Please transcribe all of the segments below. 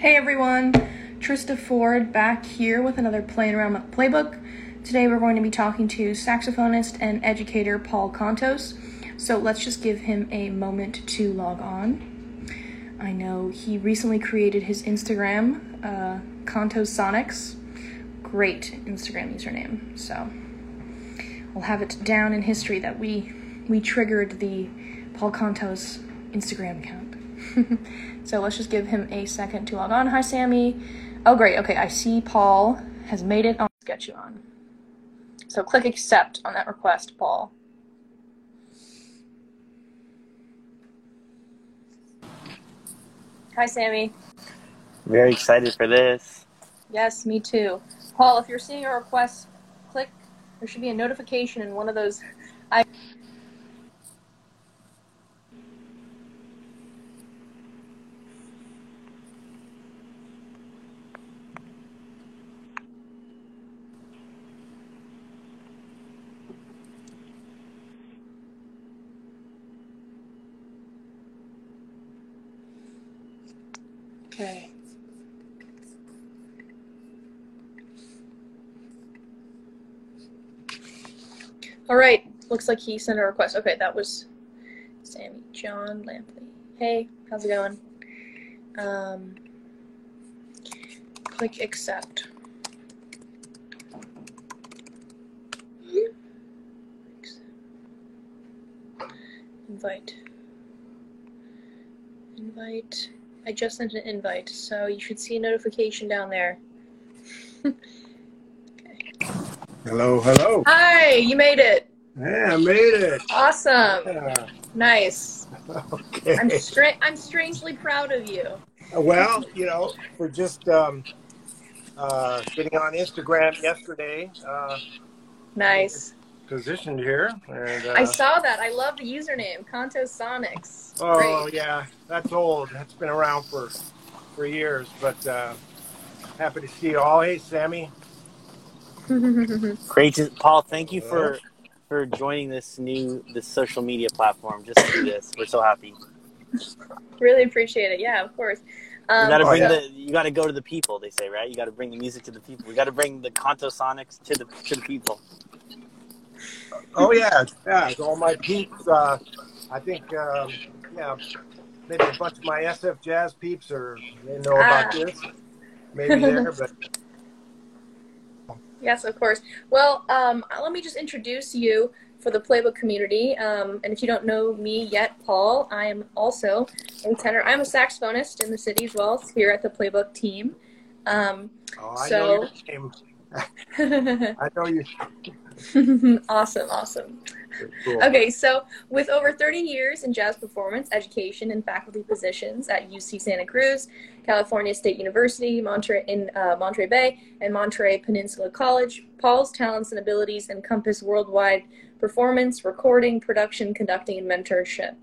Hey everyone, Trista Ford back here with another Playing Around with Playbook. Today we're going to be talking to saxophonist and educator Paul Contos. So let's just give him a moment to log on. I know he recently created his Instagram, uh, Contos Sonics. Great Instagram username. So we'll have it down in history that we we triggered the Paul Contos Instagram account. so let's just give him a second to log on. Hi, Sammy. Oh, great. Okay, I see Paul has made it on Sketch You On. So click accept on that request, Paul. Hi, Sammy. Very excited for this. Yes, me too. Paul, if you're seeing a request, click. There should be a notification in one of those. I. Okay. All right. Looks like he sent a request. Okay, that was Sammy John Lampley. Hey, how's it going? Um, click accept. Invite. Invite. I just sent an invite, so you should see a notification down there. Hello, hello. Hi, you made it. Yeah, I made it. Awesome. Yeah. Nice. Okay. I'm stra- I'm strangely proud of you. Well, you know, for just um, uh, getting on Instagram yesterday, uh, Nice. positioned here, and uh, I saw that. I love the username, Contos Sonics. oh Great. yeah, that's old. That's been around for for years, but uh, happy to see you all. Hey, Sammy. Great to Paul. Thank you for for joining this new this social media platform. Just to do this, we're so happy. really appreciate it. Yeah, of course. You Um, got to Oh, bring yeah. the you got to go to the people. They say right. You got to bring the music to the people. We got to bring the Contos Sonics to the to the people. Oh yeah, yeah. All my peeps. Uh, I think, um, yeah, maybe a bunch of my SF jazz peeps are they know about Ah. this. Maybe there, but Yes, of course. Well, um, let me just introduce you for the playbook community. Um, and if you don't know me yet, Paul, I am also a tenor. I'm a saxophonist in the city as well here at the playbook team. Um, oh, I know So- your name. I know you. awesome, awesome. Cool. Okay, so with over 30 years in jazz performance, education, and faculty positions at UC Santa Cruz, California State University, Monterey in uh, Monterey Bay, and Monterey Peninsula College, Paul's talents and abilities encompass worldwide performance, recording, production, conducting, and mentorship.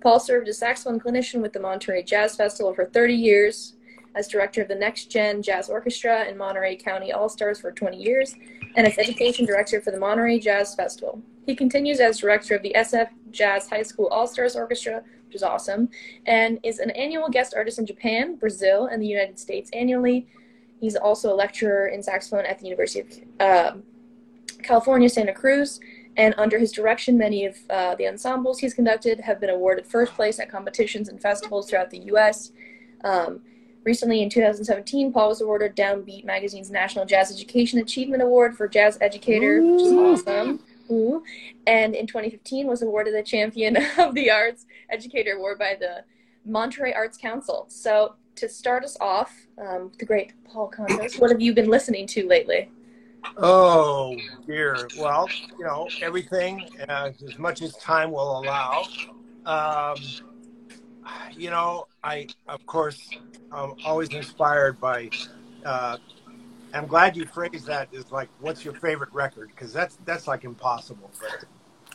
Paul served as saxophone clinician with the Monterey Jazz Festival for 30 years, as director of the Next Gen Jazz Orchestra and Monterey County All Stars for 20 years, and as education director for the Monterey Jazz Festival. He continues as director of the SF Jazz High School All Stars Orchestra, which is awesome, and is an annual guest artist in Japan, Brazil, and the United States annually. He's also a lecturer in saxophone at the University of um California, Santa Cruz, and under his direction, many of uh, the ensembles he's conducted have been awarded first place at competitions and festivals throughout the U.S. Um, recently, in 2017, Paul was awarded Downbeat Magazine's National Jazz Education Achievement Award for Jazz Educator, which is awesome. Ooh. And in 2015, was awarded the Champion of the Arts Educator Award by the Monterey Arts Council. So, to start us off, um, the great Paul Contos, what have you been listening to lately? Oh dear. Well, you know everything uh, as much as time will allow. Um, you know, I of course I'm always inspired by. Uh, I'm glad you phrased that as like, "What's your favorite record?" Because that's that's like impossible. But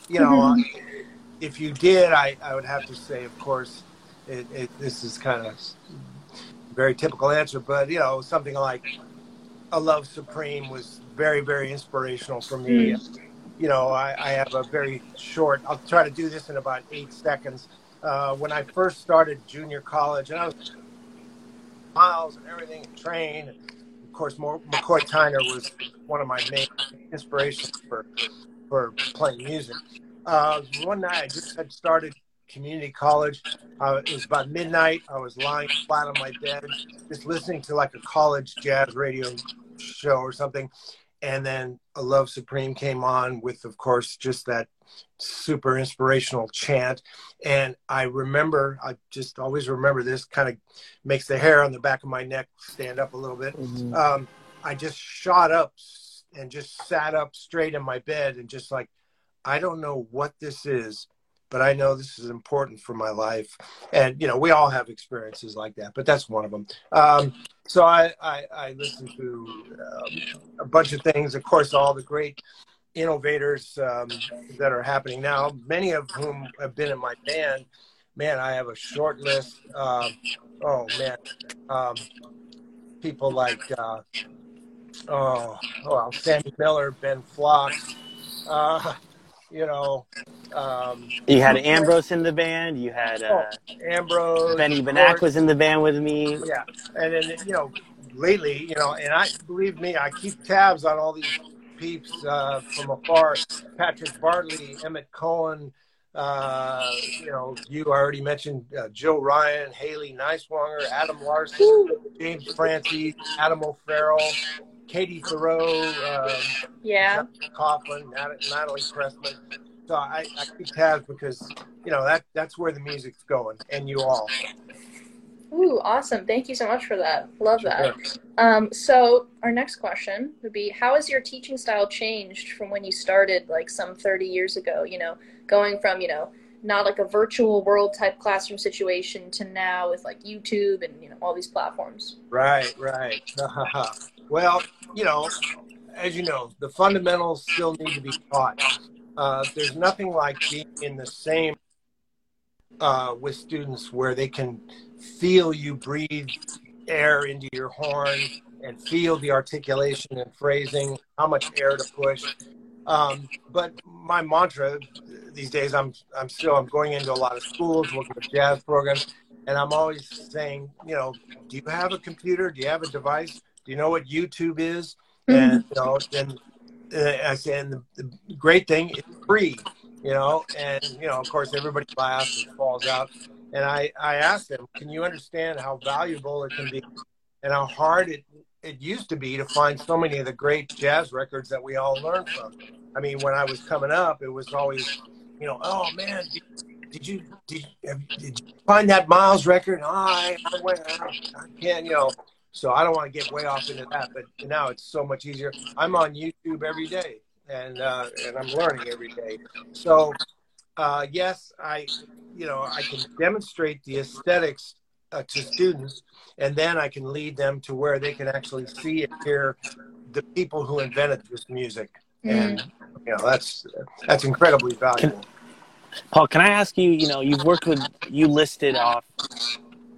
you know, if you did, I I would have to say, of course, it, it this is kind of very typical answer, but you know, something like "A Love Supreme" was very very inspirational for me. You know, I, I have a very short. I'll try to do this in about eight seconds. Uh, when I first started junior college, and I was miles and everything, train. And of course, McCoy Tyner was one of my main inspirations for for playing music. Uh, one night, I just had started community college. Uh, it was about midnight. I was lying flat on my bed, just listening to like a college jazz radio show or something. And then A Love Supreme came on with, of course, just that super inspirational chant. And I remember, I just always remember this kind of makes the hair on the back of my neck stand up a little bit. Mm-hmm. Um, I just shot up and just sat up straight in my bed and just like, I don't know what this is, but I know this is important for my life. And, you know, we all have experiences like that, but that's one of them. Um, so I, I, I listened to um, a bunch of things, of course, all the great innovators um, that are happening now, many of whom have been in my band. Man, I have a short list. Uh, oh, man. Um, people like, uh, oh, well, Sammy Miller, Ben Flocks, uh, you know, um, you had Ambrose in the band. You had uh, oh, Ambrose. Benny Benack was in the band with me. Yeah, and then you know, lately, you know, and I believe me, I keep tabs on all these peeps uh, from afar. Patrick Bartley, Emmet Cohen. Uh, you know, you already mentioned uh, Joe Ryan, Hailey Niswanger, Adam Larson, James Francies, Adam O'Farrill, Katie Thiroux, um, yeah, Coughlin, Natalie Cressman. So I, I keep tabs because you know that that's where the music's going, and you all. Ooh, awesome! Thank you so much for that. Love that. Sure. Um, so our next question would be: How has your teaching style changed from when you started, like some thirty years ago? You know, going from you know not like a virtual world type classroom situation to now with like YouTube and you know all these platforms. Right, right. well, you know, as you know, the fundamentals still need to be taught. Uh, there's nothing like being in the same uh, with students where they can feel you breathe air into your horn and feel the articulation and phrasing, how much air to push. Um, but my mantra these days, I'm I'm still I'm going into a lot of schools, working with jazz programs, and I'm always saying, you know, do you have a computer? Do you have a device? Do you know what YouTube is? Mm-hmm. And you know, then uh, I say, and the, the great thing, it's free, you know, and you know, of course, everybody laughs and falls out. And I, I asked them, can you understand how valuable it can be and how hard it, it used to be to find so many of the great jazz records that we all learned from? I mean, when I was coming up, it was always, you know, oh man, did, you did, did you find that Miles record? Oh, I, I went, I can't, you know. So I don't want to get way off into that, but now it's so much easier. I'm on YouTube every day, and uh, and I'm learning every day. So uh, yes, I you know I can demonstrate the aesthetics uh, to students, and then I can lead them to where they can actually see and hear the people who invented this music, mm. and you know that's that's incredibly valuable. Can, Paul, can I ask you? You know, you've worked with you listed off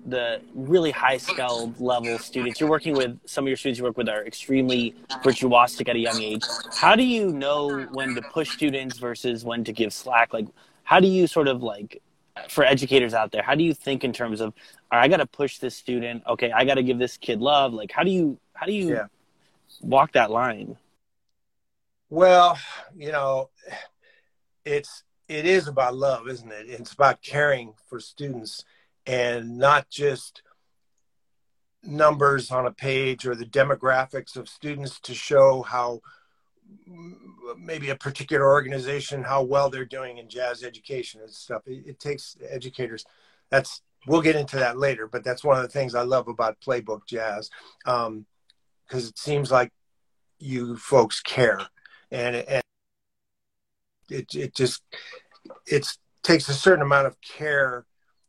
the really high skilled level students you're working with some of your students you work with are extremely virtuosic at a young age how do you know when to push students versus when to give slack like how do you sort of like for educators out there how do you think in terms of i got to push this student. Okay i got to give this kid love. Like how do you how do you yeah. walk that line? Well you know it's it is about love isn't it? It's about caring for students and not just numbers on a page or the demographics of students to show how maybe a particular organization how well they're doing in jazz education and stuff. It, it, takes educators that's we'll get into that later but that's one of the things i love about playbook jazz because um, it seems like you folks care. And, and it, it just it takes a certain amount of care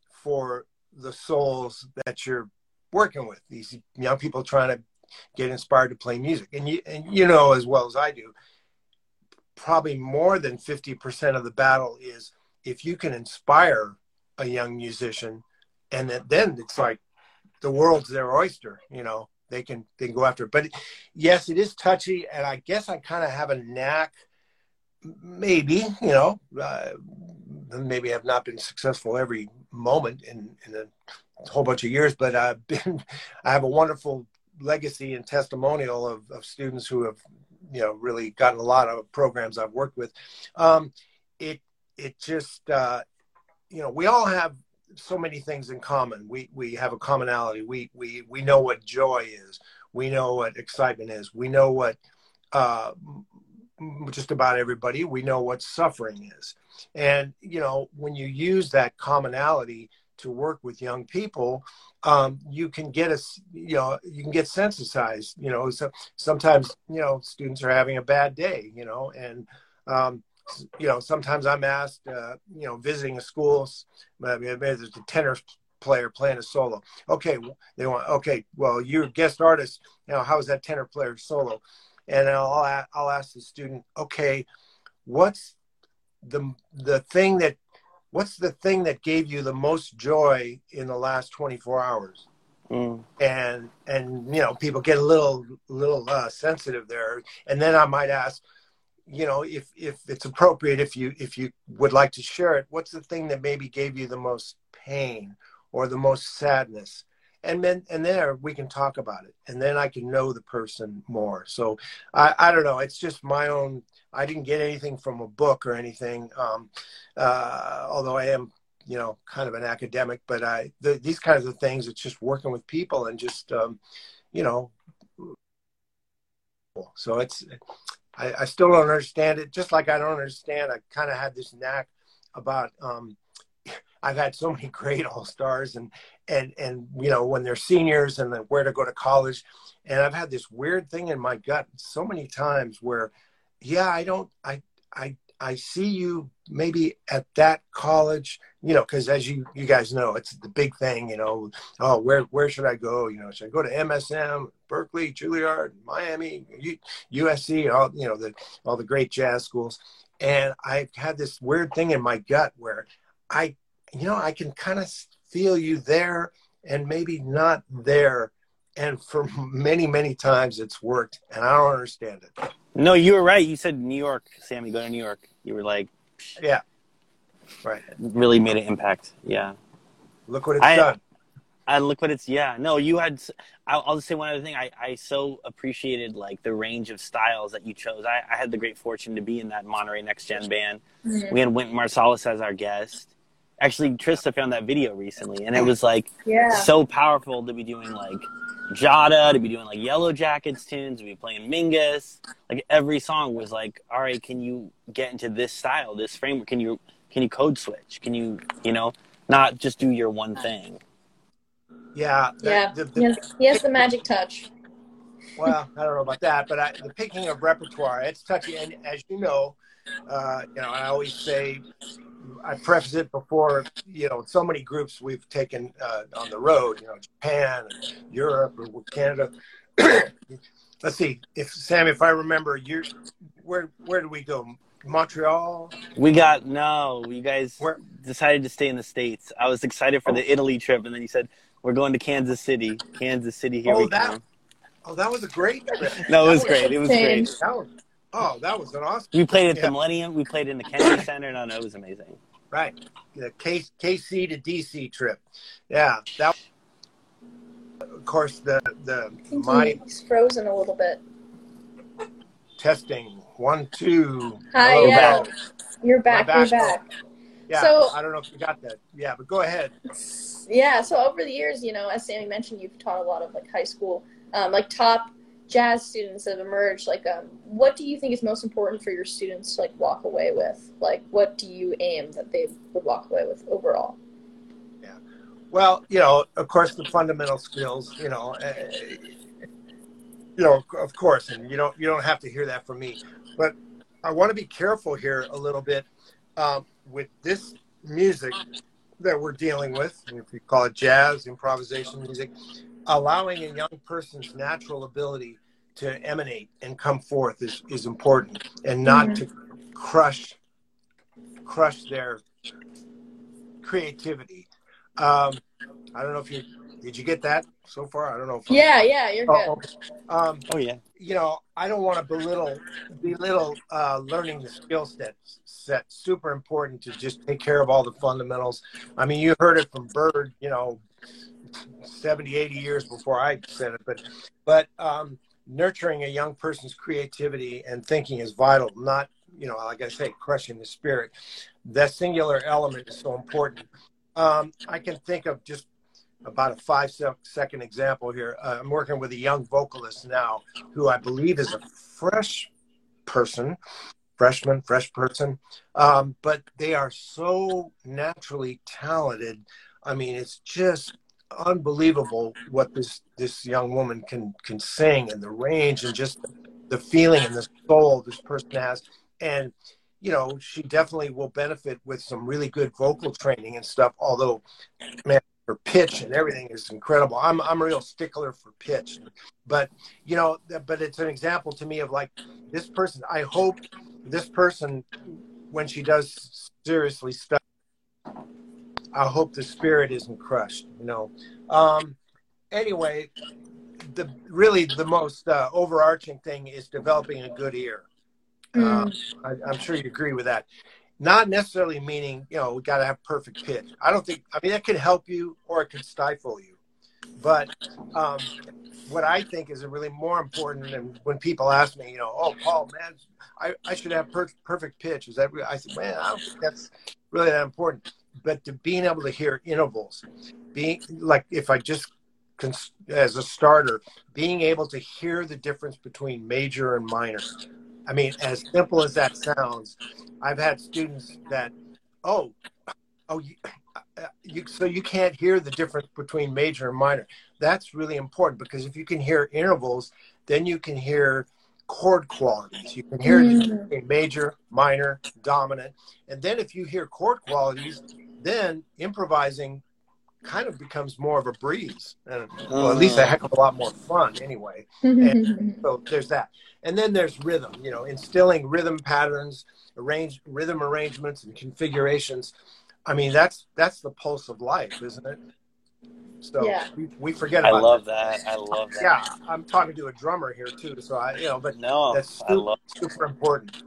for the souls that you're working with these young people trying to get inspired to play music. And you and you know as well as I do probably more than 50% of the battle is if you can inspire a young musician and then it's like the world's their oyster you know they can they can go after it. But yes it is touchy and i guess i kind of have a knack maybe you know uh, maybe I have not been successful every moment in, in a whole bunch of years, but I've been, I have a wonderful legacy and testimonial of, of students who have, you know, really gotten a lot of programs I've worked with. Um, it, it just, uh, you know, we all have so many things in common. We, we have a commonality. We, we, we know what joy is. We know what excitement is. We know what, uh, just about everybody, we know what suffering is. And, you know, when you use that commonality to work with young people, um, you can get a, you know, you can get sensitized, you know, so sometimes, you know, students are having a bad day, you know, and, um, you know, sometimes I'm asked, uh, you know, visiting a school, maybe there's a tenor player playing a solo. Okay, they want, okay, well, you're guest artist, you know, how is that tenor player solo? And I'll, I'll ask the student, okay, what's the the thing that what's the thing that gave you the most joy in the last 24 hours? Mm. and and you know people get a little little uh, sensitive there. And then i might ask you know if if it's appropriate if you if you would like to share it what's the thing that maybe gave you the most pain or the most sadness? And then and there we can talk about it. And then i can know the person more. So i i don't know. It's just my own i didn't get anything from a book or anything um uh although i am you know kind of an academic but i the, these kinds of things it's just working with people and just um you know so it's I, I still don't understand it. Just like i don't understand i kind of had this knack about um I've had so many great all stars and and and you know when they're seniors and where to go to college, and I've had this weird thing in my gut so many times where, yeah, I don't, I I I see you maybe at that college, you know, because as you you guys know, it's the big thing, you know. Oh, where where should I go? You know, should I go to MSM, Berklee, Juilliard, Miami, USC, all you know, the all the great jazz schools. And I've had this weird thing in my gut where I you know, I can kind of feel you there and maybe not there. And for many, many times it's worked, and I don't understand it. No, you were right. You said New York, Sammy, go to New York. You were like, yeah, right. Really made an impact. Yeah. Look what it's I, done. I look what it's yeah. No, you had. I'll, I'll just say one other thing. I, I so appreciated like the range of styles that you chose. I, I had the great fortune to be in that Monterey Next Gen band. Mm-hmm. We had Wynton Marsalis as our guest, actually Trista found that video recently, and it was like yeah. so powerful to be doing like Jada, to be doing like Yellowjackets tunes, to be playing Mingus. Like every song was like, all right, can you get into this style, this framework? Can you can you code switch? Can you you know not just do your one thing? Yeah, yeah. The, the, yes, he has the magic touch. Well, I don't know about that, but I, the picking of repertoire, it's touchy. And as you know, uh, you know, I always say I preface it before, you know, so many groups we've taken uh, on the road, you know, Japan, Europe, or Canada. Let's see, if Sam, if I remember, you, where where did we go? Montreal. We got no. You guys where? decided to stay in the states. I was excited for oh. the Italy trip, and then you said we're going to Kansas City. Kansas City, here oh, we that, come. Oh, that was a great trip. no, it was, was great. It was great. That was, Oh, that was an awesome. We played at yeah. the Millennium. We played in the Kennedy Center. No, no, it was amazing. Right, the K- KC to DC trip. Yeah, that. Of course, the the my he's frozen a little bit. Testing one two. Hi, oh, yeah, back. you're back. You're back. Yeah, so, I don't know if you got that. Yeah, but go ahead. Yeah, so over the years, you know, as Sammy mentioned, you've taught a lot of like high school, um, like top jazz students have emerged like um, what do you think is most important for your students to like walk away with? Like what do you aim that they would walk away with overall? Yeah. Well you know of course the fundamental skills you know uh, you know of course and you don't you don't have to hear that from me. But i want to be careful here a little bit um, with this music that we're dealing with if you call it jazz improvisation music allowing a young person's natural ability to emanate and come forth is, is important and not mm-hmm. to crush crush their creativity. Um, i don't know if you did you get that so far? I don't know if yeah I'm, yeah you're oh, good. um, oh yeah. you know i don't want to belittle belittle uh, learning the skill set set super important to just take care of all the fundamentals. I mean you heard it from bird you know 70, 80 years before I said it, but but um, nurturing a young person's creativity and thinking is vital. Not you know, like I say, crushing the spirit. That singular element is so important. Um, I can think of just about a five second example here. Uh, I'm working with a young vocalist now who I believe is a fresh person, freshman, fresh person, um, but they are so naturally talented. I mean, it's just unbelievable what this this young woman can can sing and the range and just the feeling and the soul this person has. And you know she definitely will benefit with some really good vocal training and stuff although man her pitch and everything is incredible. I'm i'm a real stickler for pitch. But you know but it's an example to me of like this person i hope this person when she does seriously study I hope the spirit isn't crushed. You know. Um, anyway, the really the most uh, overarching thing is developing a good ear. Mm. Uh, I, am sure you agree with that. Not necessarily meaning you know we got to have perfect pitch. I don't think. I mean, that can help you or it can stifle you. But um, what I think is really more important, and when people ask me, you know, oh, Paul, man, I, I should have per- perfect pitch. Is that? I said, man, I don't think that's really that important but to being able to hear intervals, being like if I just as a starter, being able to hear the difference between major and minor. I mean, as simple as that sounds, I've had students that, oh, oh, you, uh, you, so you can't hear the difference between major and minor. That's really important because if you can hear intervals, then you can hear chord qualities. You can hear mm. a major, minor, dominant. And then if you hear chord qualities, then improvising kind of becomes more of a breeze and well, at least a heck of a lot more fun anyway and so there's that and then there's rhythm you know instilling rhythm patterns arrange rhythm arrangements and configurations i mean that's that's the pulse of life isn't it so yeah. we, we forget about I love that. that. I love that. Yeah, I'm talking to a drummer here too, so I you know, but no, that's super, I love super important.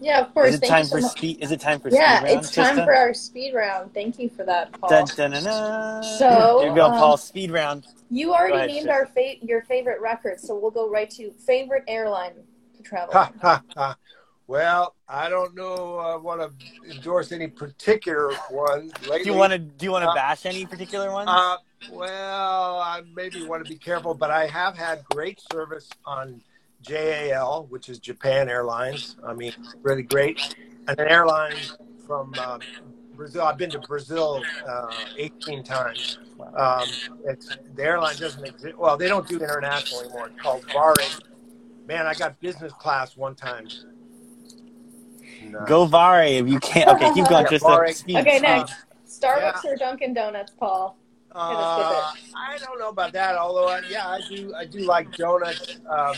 Yeah, of course. Is it Thank time for so speed? Is it time for yeah, speed round? it's time Trista? for our speed round. Thank you for that, Paul. Dun, dun, dun, dun. So here you go, um, Paul. Speed round. You already ahead, named Trista. our fa- your favorite record, so we'll go right to favorite airline to travel. Ha, ha, ha. Well, I don't know. I want to endorse any particular one. Lately. Do you want to? Do you want to Uh, bash any particular one? Uh, well, I maybe want to be careful, but I have had great service on JAL, which is Japan Airlines. I mean, really great. And an airline from uh, Brazil. I've been to Brazil uh, 18 times. Um, it's, the airline doesn't exist. Well, they don't do international anymore. It's called Varig. Man, I got business class one time. And, uh, Go Vare if you can't. Okay, keep going, Yeah, Trista. Vare. Speed. Okay, Uh, next. Starbucks or Dunkin' Donuts, Paul? Uh, I don't know about that. Although, uh, yeah, I do. I do like donuts. Um,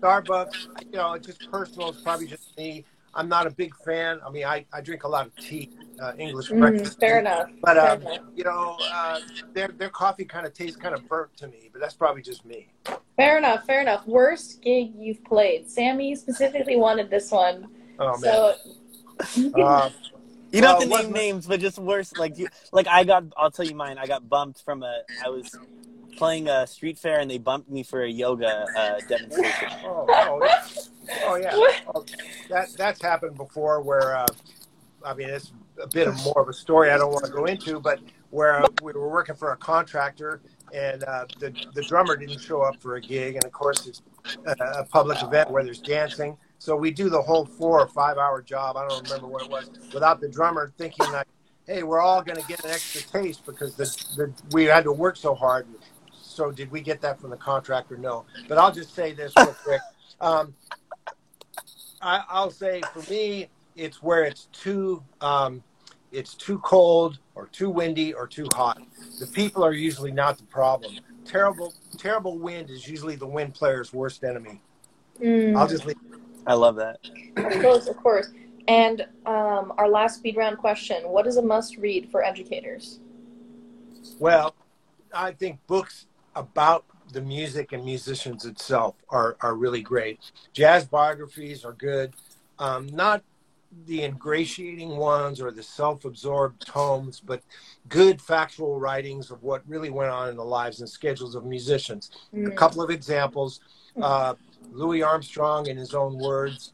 Starbucks. You know, it's just personal. It's probably just me. I'm not a big fan. I mean, I, I drink a lot of tea, uh, English Mm, breakfast. fair tea. enough. But fair um, enough. you know, uh, their their coffee kind of tastes kind of burnt to me. But that's probably just me. Fair enough. Fair enough. Worst gig you've played. Sammy specifically wanted this one. Oh man. so you Uh, You don't have to name names, but just worse. Like, you, like I got. I'll tell you mine. I got bumped from a. I was playing a street fair, and they bumped me for a yoga uh, demonstration. oh, oh, oh yeah. Oh, that that's happened before. Where uh, I mean, it's a bit of more of a story I don't want to go into, but where uh, we were working for a contractor, and uh, the the drummer didn't show up for a gig, and of course it's a, a public event where there's dancing. So we do the whole four or five hour job. I don't remember what it was without the drummer thinking like, "Hey, we're all going to get an extra taste because the, the we had to work so hard." So did we get that from the contractor? No. But I'll just say this real quick. Um, I, I'll say for me, it's where it's too um, it's too cold or too windy or too hot. The people are usually not the problem. Terrible terrible wind is usually the wind player's worst enemy. Mm, I'll just leave. I love that. of course, of course. And um, our last speed round question: What is a must read for educators? Well, I think books about the music and musicians itself are, are really great. Jazz biographies are good. Um, not the ingratiating ones or the self-absorbed tomes, but good factual writings of what really went on in the lives and schedules of musicians. Mm. A couple of examples: uh, Louis Armstrong, in his own words,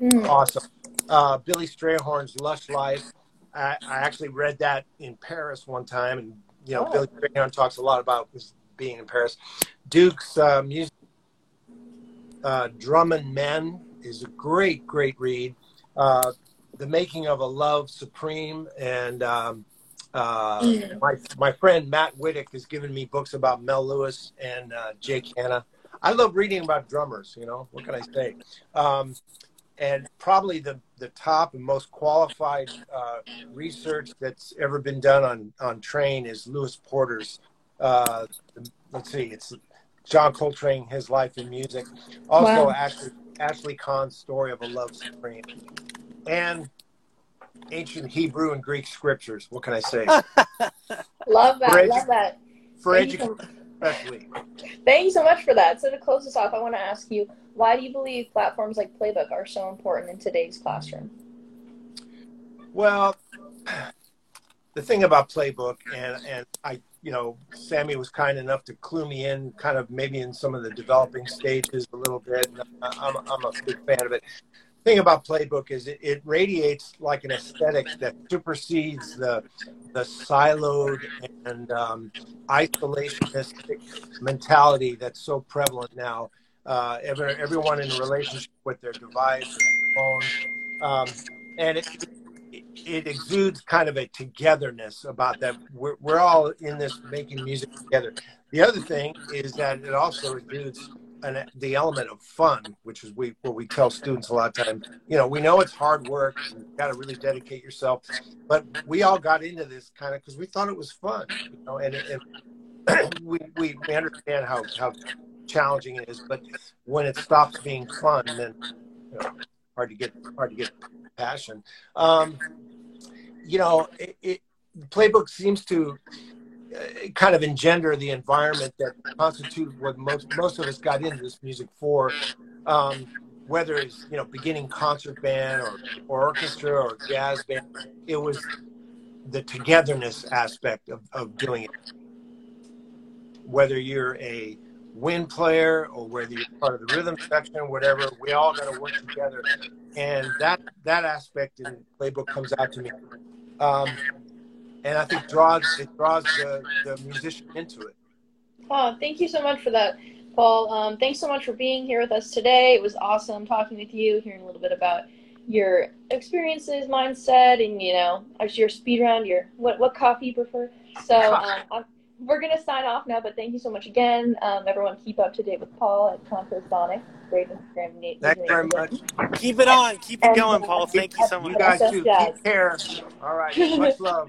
Mm. awesome. Uh, Billy Strayhorn's Lush Life. I, I actually read that in Paris one time, and you know Oh. Billy Strayhorn talks a lot about his being in Paris. Duke's uh, music, uh, Drum and Men is a great, great read. Uh, the Making of a Love Supreme, and um, uh, Mm. my my friend Matt Whittick has given me books about Mel Lewis and uh, Jake Hanna. I love reading about drummers. You know, what can I say? Um, and probably the, the top and most qualified uh, research that's ever been done on, on Train is Lewis Porter's. Uh, let's see, it's John Coltrane, His Life in Music. Also, Wow. Ashley, Ashley Kahn's Story of a Love Supreme. And ancient Hebrew and Greek scriptures. What can I say? Love that. For edu- love that. For Thank you, education, especially. thank you so much for that. So to close this off, I want to ask you, why do you believe platforms like Playbook are so important in today's classroom? Well, the thing about Playbook, and and I, you know, Sammy was kind enough to clue me in, kind of maybe in some of the developing stages a little bit. and I'm I'm a big fan of it. Thing about Playbook is it, it radiates like an aesthetic that supersedes the the siloed and um, isolationistic mentality that's so prevalent now. Uh, every, everyone in a relationship with their device, phone, um, and it, it, it exudes kind of a togetherness about that. We're, we're all in this making music together. The other thing is that it also exudes an, the element of fun, which is we what we tell students a lot of times. You know, we know it's hard work. You got to really dedicate yourself, but we all got into this kind of because we thought it was fun. You know, and, we, we we understand how how challenging it is, but when it stops being fun, then you know, hard to get hard to get passion. Um, you know, it, it playbook seems to kind of engender the environment that constituted what most most of us got into this music for. Um, whether it's you know beginning concert band or, or orchestra or jazz band, it was the togetherness aspect of, of doing it. Whether you're a wind player or whether you're part of the rhythm section, whatever, we all got to work together, and that that aspect in the playbook comes out to me. Um, and I think draws it draws the, the musician into it. Oh, thank you so much for that, Paul. Um, thanks so much for being here with us today. It was awesome talking with you, hearing a little bit about your experiences, mindset, and you know, as your speed round, your what what coffee you prefer. So um, I'm, we're gonna sign off now, but thank you so much again. Um, everyone, keep up to date with Paul at Contos Sonic. Great Instagram. name- Thank you very much. Keep it on. Keep it And, going, uh, Paul. Thank you so much. You much. guys too. jazz. Take care. All right. Much love.